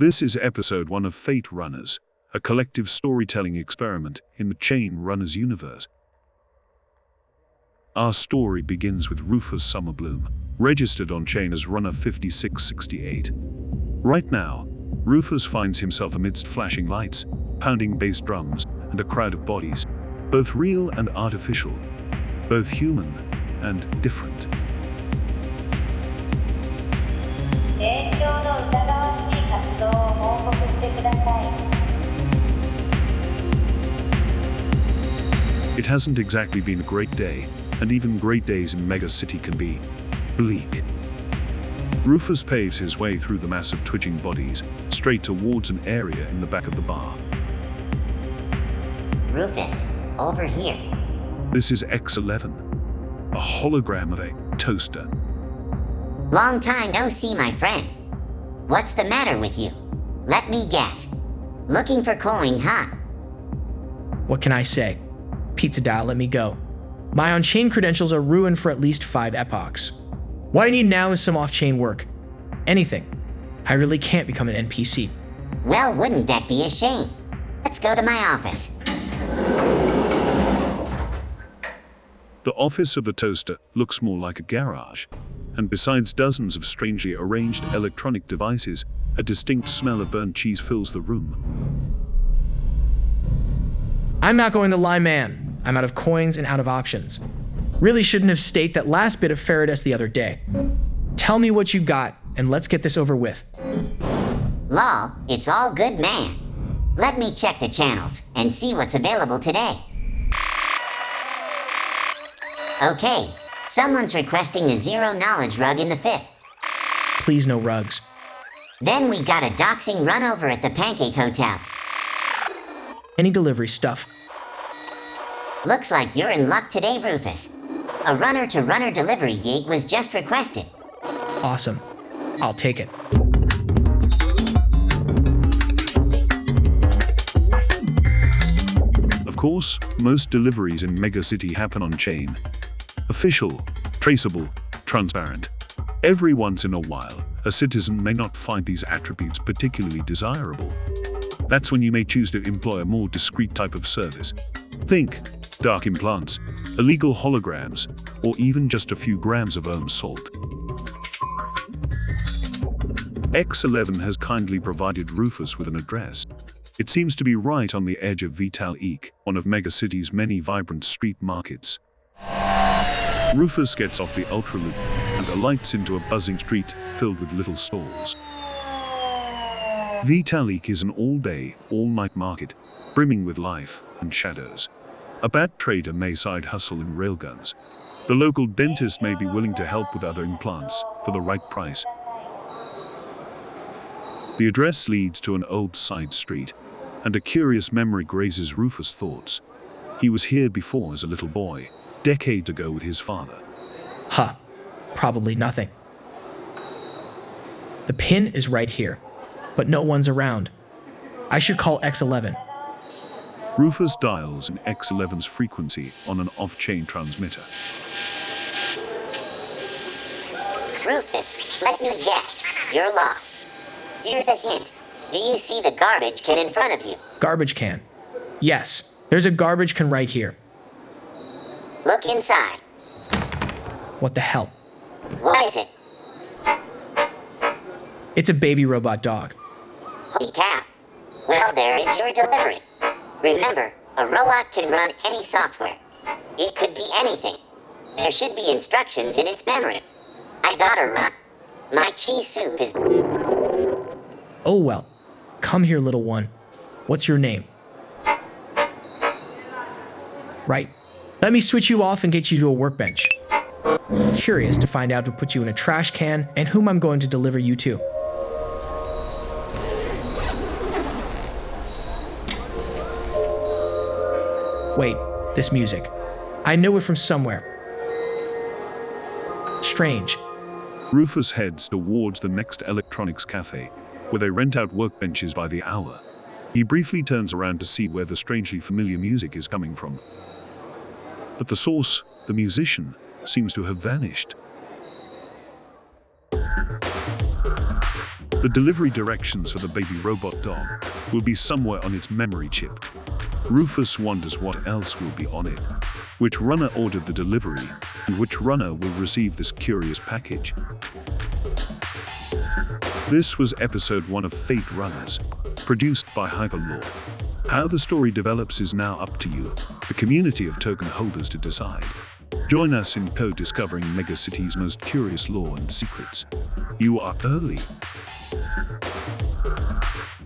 This is episode one of Fate Runners, a collective storytelling experiment in the Chain Runners universe. Our story begins with Rufus Summerbloom, registered on Chain as Runner 5668. Right now, Rufus finds himself amidst flashing lights, pounding bass drums, and a crowd of bodies, both real and artificial, both human and different. Hasn't exactly been a great day, and even great days in Mega City can be bleak. Rufus paves his way through the mass of twitching bodies, straight towards an area in the back of the bar. Rufus, over here. This is X11, a hologram of a toaster. Long time no see, my friend. What's the matter with you? Let me guess. Looking for coin, huh? What can I say? Pizza Dial let me go. My on chain credentials are ruined for at least five epochs. What I need now is some off chain work. Anything. I really can't become an NPC. Well, wouldn't that be a shame? Let's go to my office. The office of the toaster looks more like a garage, and besides dozens of strangely arranged electronic devices, a distinct smell of burnt cheese fills the room. I'm not going to lie, man. I'm out of coins and out of options. Really shouldn't have staked that last bit of Faradas the other day. Tell me what you got, and let's get this over with. Law, it's all good, man. Let me check the channels and see what's available today. Okay, someone's requesting a zero knowledge rug in the fifth. Please, no rugs. Then we got a doxing run over at the Pancake Hotel. Any delivery stuff. Looks like you're in luck today, Rufus. A runner to runner delivery gig was just requested. Awesome. I'll take it. Of course, most deliveries in Mega City happen on chain. Official, traceable, transparent. Every once in a while, a citizen may not find these attributes particularly desirable. That's when you may choose to employ a more discreet type of service. Think dark implants, illegal holograms, or even just a few grams of ohm salt. X11 has kindly provided Rufus with an address. It seems to be right on the edge of Vitalik, one of Megacity's many vibrant street markets. Rufus gets off the Ultraloop and alights into a buzzing street filled with little stalls. Vitalik is an all-day, all-night market, brimming with life and shadows. A bad trader may side hustle in railguns. The local dentist may be willing to help with other implants for the right price. The address leads to an old side street, and a curious memory grazes Rufus' thoughts. He was here before as a little boy, decades ago with his father. Huh. Probably nothing. The pin is right here, but no one's around. I should call X11. Rufus dials an X11's frequency on an off-chain transmitter. Rufus, let me guess. You're lost. Here's a hint. Do you see the garbage can in front of you? Garbage can. Yes, there's a garbage can right here. Look inside. What the hell? What is it? It's a baby robot dog. Holy cow. Well, there is your delivery. Remember, a robot can run any software. It could be anything. There should be instructions in its memory. I gotta run. My cheese soup is. Oh well. Come here, little one. What's your name? Right. Let me switch you off and get you to a workbench. Curious to find out who put you in a trash can and whom I'm going to deliver you to. Wait, this music. I know it from somewhere. Strange. Rufus heads towards the next electronics cafe, where they rent out workbenches by the hour. He briefly turns around to see where the strangely familiar music is coming from. But the source, the musician, seems to have vanished. The delivery directions for the baby robot dog will be somewhere on its memory chip. Rufus wonders what else will be on it. Which runner ordered the delivery, and which runner will receive this curious package? This was episode 1 of Fate Runners, produced by Hyperlaw. How the story develops is now up to you, the community of token holders, to decide. Join us in co discovering Megacity's most curious lore and secrets. You are early. Thank you.